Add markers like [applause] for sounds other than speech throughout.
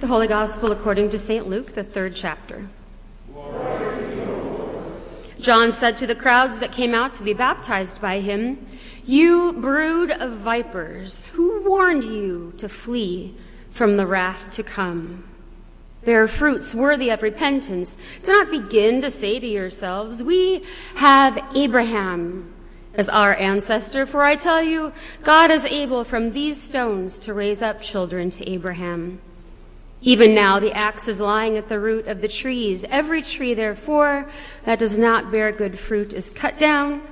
The Holy Gospel according to St. Luke, the third chapter. John said to the crowds that came out to be baptized by him, You brood of vipers, who warned you to flee from the wrath to come? Bear fruits worthy of repentance. Do not begin to say to yourselves, We have Abraham as our ancestor, for I tell you, God is able from these stones to raise up children to Abraham. Even now the axe is lying at the root of the trees. Every tree, therefore, that does not bear good fruit is cut down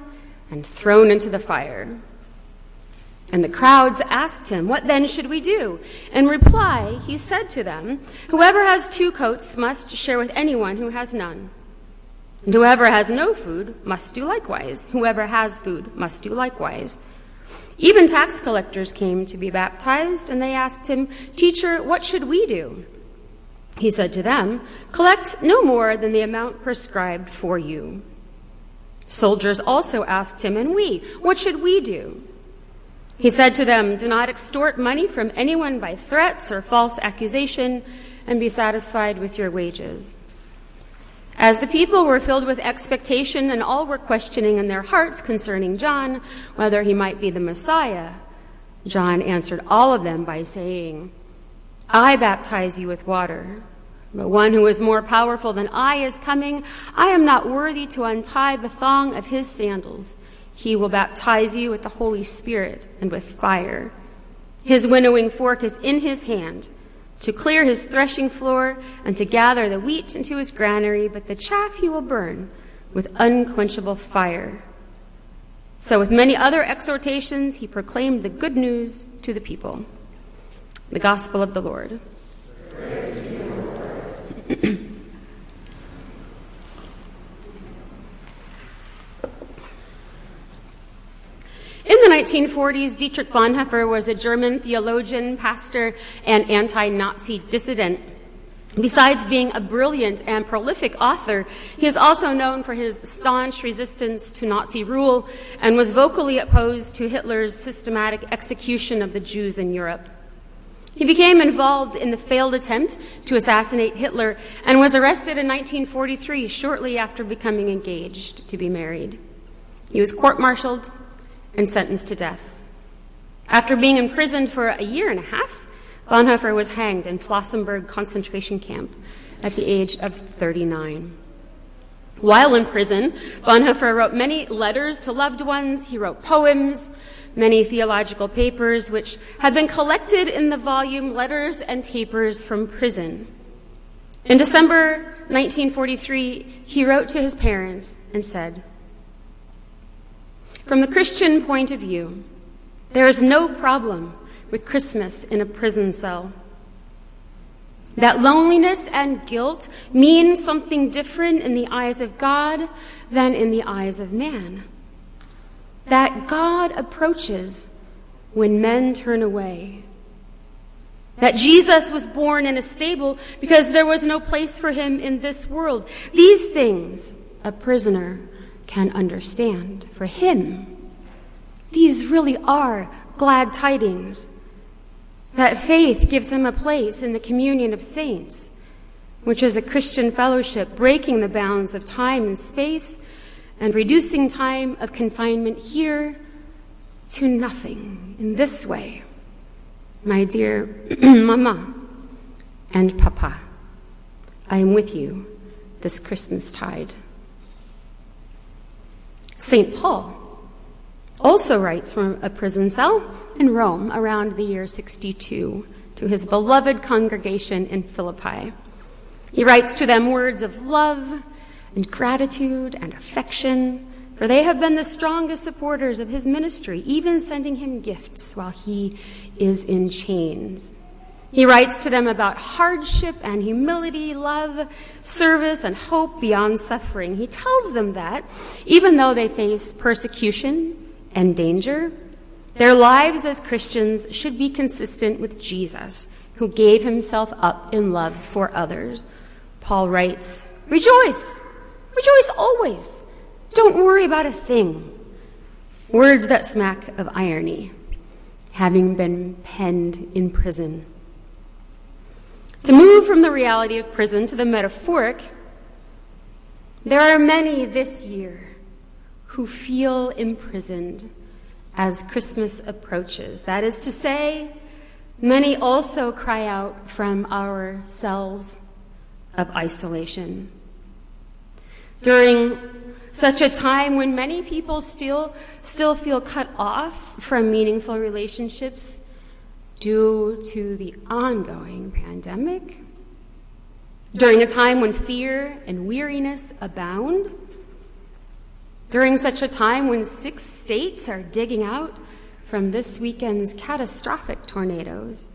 and thrown into the fire. And the crowds asked him, What then should we do? In reply, he said to them, Whoever has two coats must share with anyone who has none. And whoever has no food must do likewise. Whoever has food must do likewise. Even tax collectors came to be baptized, and they asked him, Teacher, what should we do? He said to them, Collect no more than the amount prescribed for you. Soldiers also asked him, And we, what should we do? He said to them, Do not extort money from anyone by threats or false accusation, and be satisfied with your wages. As the people were filled with expectation and all were questioning in their hearts concerning John whether he might be the Messiah, John answered all of them by saying, I baptize you with water, but one who is more powerful than I is coming. I am not worthy to untie the thong of his sandals. He will baptize you with the Holy Spirit and with fire. His winnowing fork is in his hand to clear his threshing floor and to gather the wheat into his granary, but the chaff he will burn with unquenchable fire. So, with many other exhortations, he proclaimed the good news to the people. The Gospel of the Lord. [clears throat] 1940s, Dietrich Bonhoeffer was a German theologian, pastor, and anti Nazi dissident. Besides being a brilliant and prolific author, he is also known for his staunch resistance to Nazi rule and was vocally opposed to Hitler's systematic execution of the Jews in Europe. He became involved in the failed attempt to assassinate Hitler and was arrested in 1943 shortly after becoming engaged to be married. He was court martialed and sentenced to death. After being imprisoned for a year and a half, Bonhoeffer was hanged in Flossenburg concentration camp at the age of 39. While in prison, Bonhoeffer wrote many letters to loved ones. He wrote poems, many theological papers, which have been collected in the volume Letters and Papers from Prison. In December 1943, he wrote to his parents and said, from the Christian point of view, there is no problem with Christmas in a prison cell. That loneliness and guilt mean something different in the eyes of God than in the eyes of man. That God approaches when men turn away. That Jesus was born in a stable because there was no place for him in this world. These things a prisoner can understand. For him, these really are glad tidings. That faith gives him a place in the communion of saints, which is a Christian fellowship breaking the bounds of time and space and reducing time of confinement here to nothing in this way. My dear [clears throat] Mama and Papa, I am with you this Christmas tide. St. Paul also writes from a prison cell in Rome around the year 62 to his beloved congregation in Philippi. He writes to them words of love and gratitude and affection, for they have been the strongest supporters of his ministry, even sending him gifts while he is in chains. He writes to them about hardship and humility, love, service, and hope beyond suffering. He tells them that even though they face persecution and danger, their lives as Christians should be consistent with Jesus, who gave himself up in love for others. Paul writes, Rejoice! Rejoice always! Don't worry about a thing. Words that smack of irony, having been penned in prison. To move from the reality of prison to the metaphoric, there are many this year who feel imprisoned as Christmas approaches. That is to say, many also cry out from our cells of isolation. During such a time when many people still, still feel cut off from meaningful relationships due to the ongoing pandemic, during a time when fear and weariness abound, during such a time when six states are digging out from this weekend's catastrophic tornadoes,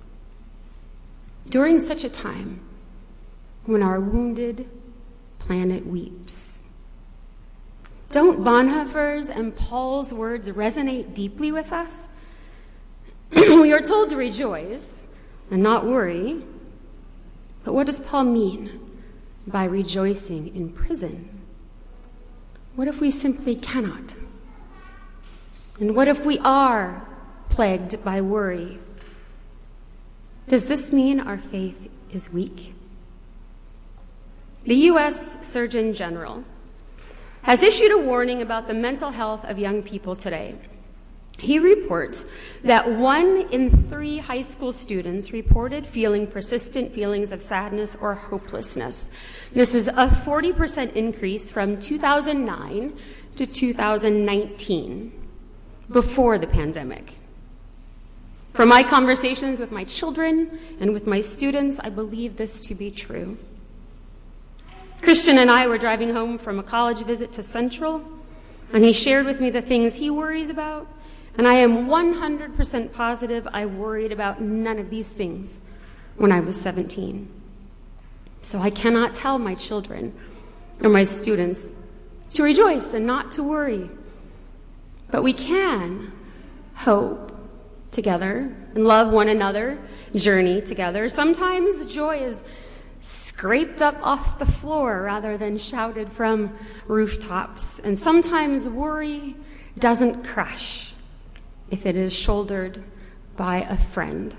during such a time when our wounded planet weeps. Don't Bonhoeffer's and Paul's words resonate deeply with us? [clears throat] we are told to rejoice and not worry. But what does Paul mean by rejoicing in prison? What if we simply cannot? And what if we are plagued by worry? Does this mean our faith is weak? The U.S. Surgeon General has issued a warning about the mental health of young people today. He reports that one in three high school students reported feeling persistent feelings of sadness or hopelessness. This is a 40% increase from 2009 to 2019, before the pandemic. From my conversations with my children and with my students, I believe this to be true. Christian and I were driving home from a college visit to Central, and he shared with me the things he worries about and I am 100% positive I worried about none of these things when I was 17. So I cannot tell my children or my students to rejoice and not to worry. But we can hope together and love one another, journey together. Sometimes joy is scraped up off the floor rather than shouted from rooftops. And sometimes worry doesn't crush if it is shouldered by a friend.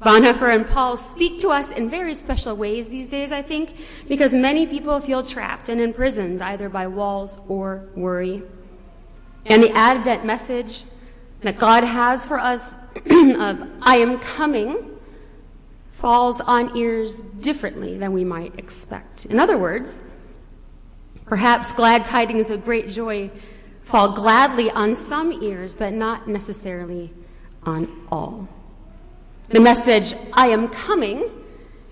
Bonhoeffer and Paul speak to us in very special ways these days, I think, because many people feel trapped and imprisoned either by walls or worry. And the Advent message that God has for us [clears throat] of I am coming falls on ears differently than we might expect. In other words, perhaps glad tidings of great joy fall gladly on some ears, but not necessarily on all. The message, I am coming,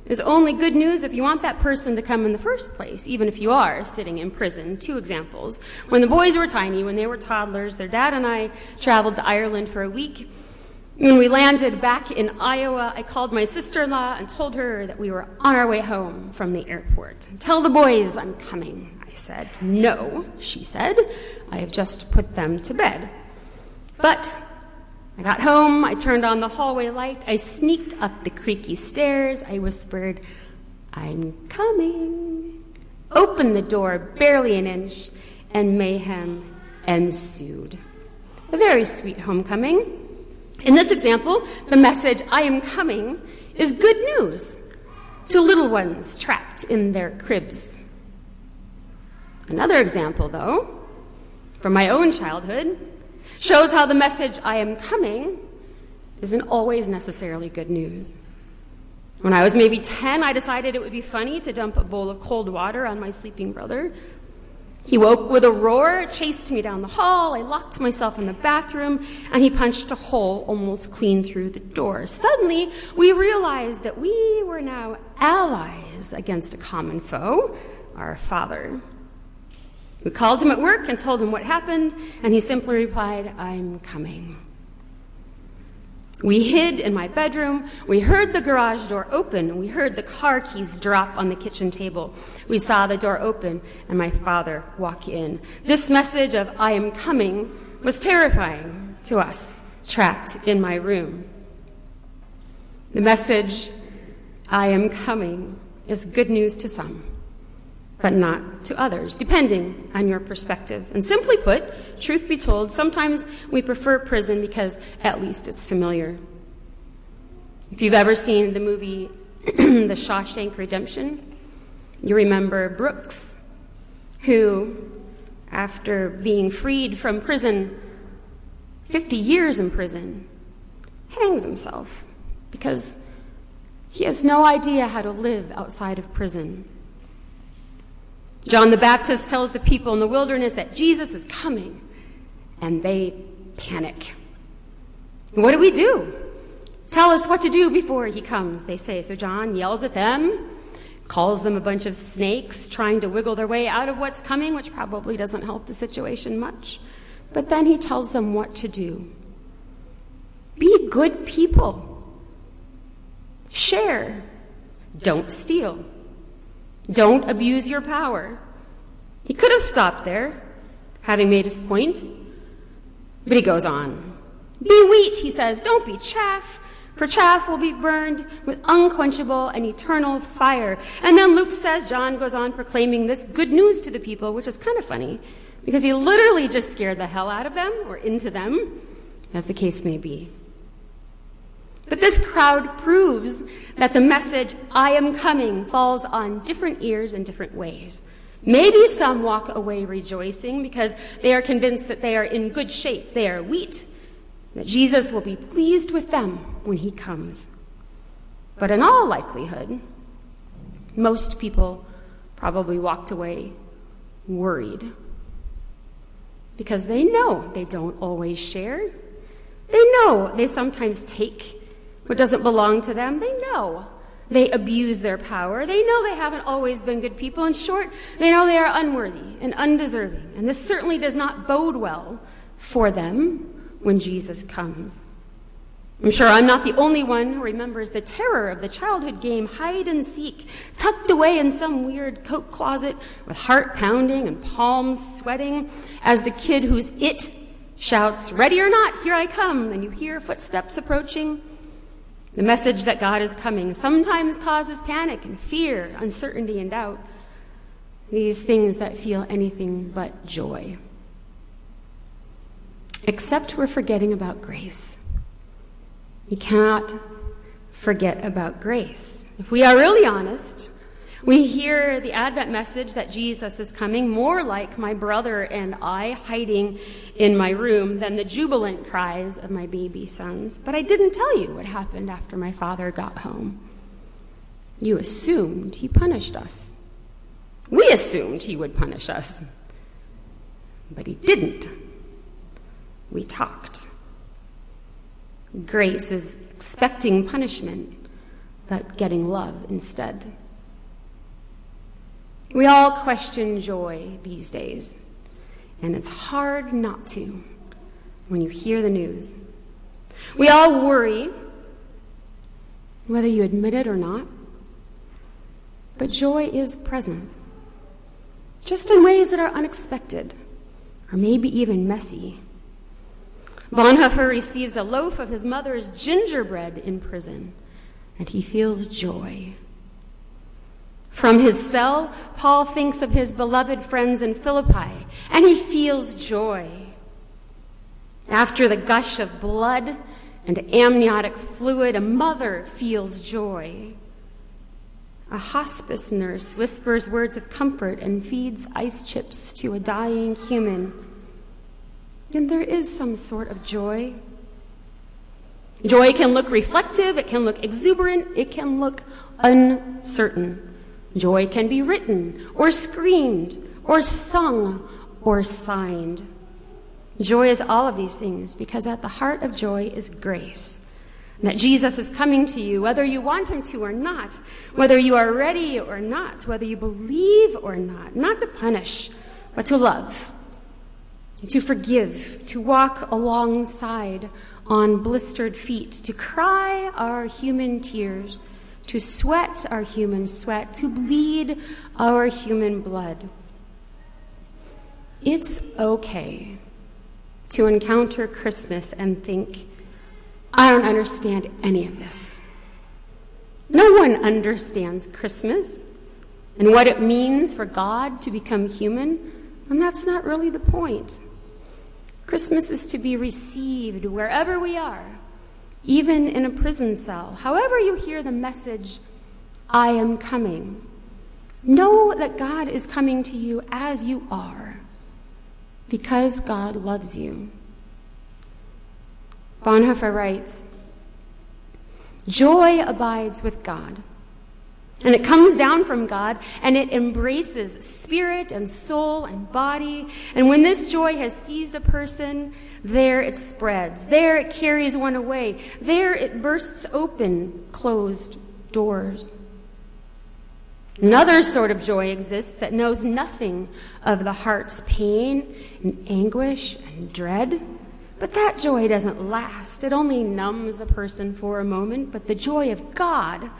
is only good news if you want that person to come in the first place, even if you are sitting in prison. Two examples. When the boys were tiny, when they were toddlers, their dad and I traveled to Ireland for a week. When we landed back in Iowa, I called my sister in law and told her that we were on our way home from the airport. Tell the boys I'm coming. I said, No, she said. I have just put them to bed. But I got home, I turned on the hallway light, I sneaked up the creaky stairs, I whispered, I'm coming. Opened the door barely an inch, and mayhem ensued. A very sweet homecoming. In this example, the message, I am coming, is good news to little ones trapped in their cribs. Another example, though, from my own childhood, shows how the message, I am coming, isn't always necessarily good news. When I was maybe 10, I decided it would be funny to dump a bowl of cold water on my sleeping brother. He woke with a roar, chased me down the hall. I locked myself in the bathroom, and he punched a hole almost clean through the door. Suddenly, we realized that we were now allies against a common foe, our father. We called him at work and told him what happened, and he simply replied, I'm coming. We hid in my bedroom. We heard the garage door open. We heard the car keys drop on the kitchen table. We saw the door open and my father walk in. This message of I am coming was terrifying to us, trapped in my room. The message, I am coming, is good news to some but not to others, depending on your perspective. And simply put, truth be told, sometimes we prefer prison because at least it's familiar. If you've ever seen the movie [clears throat] The Shawshank Redemption, you remember Brooks, who, after being freed from prison, 50 years in prison, hangs himself because he has no idea how to live outside of prison. John the Baptist tells the people in the wilderness that Jesus is coming, and they panic. What do we do? Tell us what to do before he comes, they say. So John yells at them, calls them a bunch of snakes trying to wiggle their way out of what's coming, which probably doesn't help the situation much. But then he tells them what to do. Be good people. Share. Don't steal. Don't abuse your power. He could have stopped there, having made his point, but he goes on. Be wheat, he says, don't be chaff, for chaff will be burned with unquenchable and eternal fire. And then Luke says, John goes on proclaiming this good news to the people, which is kind of funny, because he literally just scared the hell out of them, or into them, as the case may be. But this crowd proves that the message, I am coming, falls on different ears in different ways. Maybe some walk away rejoicing because they are convinced that they are in good shape, they are wheat, that Jesus will be pleased with them when he comes. But in all likelihood, most people probably walked away worried because they know they don't always share. They know they sometimes take what doesn't belong to them, they know they abuse their power. They know they haven't always been good people. In short, they know they are unworthy and undeserving. And this certainly does not bode well for them when Jesus comes. I'm sure I'm not the only one who remembers the terror of the childhood game hide and seek, tucked away in some weird coat closet with heart pounding and palms sweating as the kid who's it shouts, Ready or not, here I come, and you hear footsteps approaching. The message that God is coming sometimes causes panic and fear, uncertainty and doubt. These things that feel anything but joy. Except we're forgetting about grace. We cannot forget about grace. If we are really honest, we hear the Advent message that Jesus is coming more like my brother and I hiding in my room than the jubilant cries of my baby sons. But I didn't tell you what happened after my father got home. You assumed he punished us. We assumed he would punish us. But he didn't. We talked. Grace is expecting punishment, but getting love instead. We all question joy these days, and it's hard not to when you hear the news. We all worry, whether you admit it or not, but joy is present, just in ways that are unexpected, or maybe even messy. Bonhoeffer receives a loaf of his mother's gingerbread in prison, and he feels joy. From his cell, Paul thinks of his beloved friends in Philippi, and he feels joy. After the gush of blood and amniotic fluid, a mother feels joy. A hospice nurse whispers words of comfort and feeds ice chips to a dying human. And there is some sort of joy. Joy can look reflective, it can look exuberant, it can look uncertain. Joy can be written, or screamed, or sung, or signed. Joy is all of these things because at the heart of joy is grace. That Jesus is coming to you, whether you want him to or not, whether you are ready or not, whether you believe or not, not to punish, but to love, to forgive, to walk alongside on blistered feet, to cry our human tears to sweat our human sweat, to bleed our human blood. It's okay to encounter Christmas and think, I don't understand any of this. No one understands Christmas and what it means for God to become human, and that's not really the point. Christmas is to be received wherever we are even in a prison cell. However, you hear the message, I am coming. Know that God is coming to you as you are because God loves you. Bonhoeffer writes Joy abides with God. And it comes down from God and it embraces spirit and soul and body. And when this joy has seized a person, there it spreads. There it carries one away. There it bursts open closed doors. Another sort of joy exists that knows nothing of the heart's pain and anguish and dread. But that joy doesn't last. It only numbs a person for a moment. But the joy of God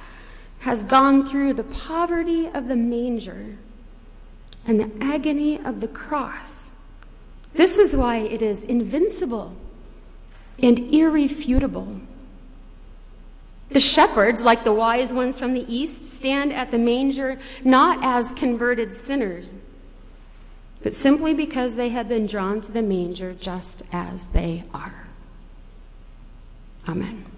has gone through the poverty of the manger and the agony of the cross. This is why it is invincible and irrefutable. The shepherds, like the wise ones from the east, stand at the manger not as converted sinners, but simply because they have been drawn to the manger just as they are. Amen.